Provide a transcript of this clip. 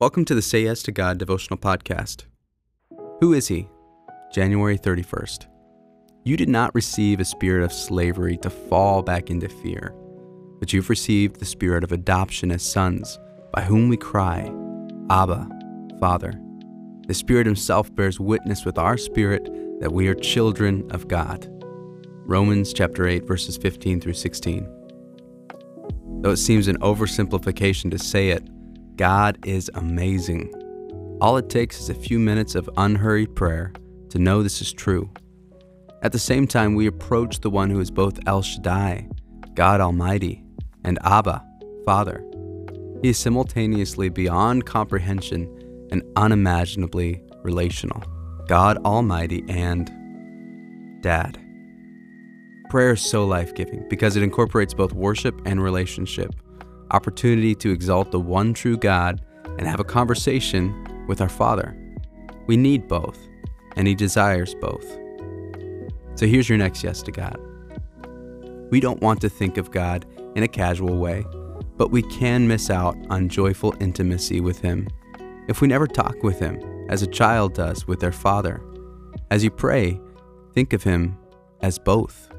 Welcome to the Say Yes to God devotional podcast. Who is He? January 31st. You did not receive a spirit of slavery to fall back into fear, but you've received the spirit of adoption as sons, by whom we cry, Abba, Father. The Spirit Himself bears witness with our spirit that we are children of God. Romans chapter 8 verses 15 through 16. Though it seems an oversimplification to say it, God is amazing. All it takes is a few minutes of unhurried prayer to know this is true. At the same time, we approach the one who is both El Shaddai, God Almighty, and Abba, Father. He is simultaneously beyond comprehension and unimaginably relational. God Almighty and Dad. Prayer is so life giving because it incorporates both worship and relationship opportunity to exalt the one true God and have a conversation with our Father. We need both, and He desires both. So here's your next yes to God. We don't want to think of God in a casual way, but we can miss out on joyful intimacy with Him if we never talk with Him as a child does with their father. As you pray, think of Him as both.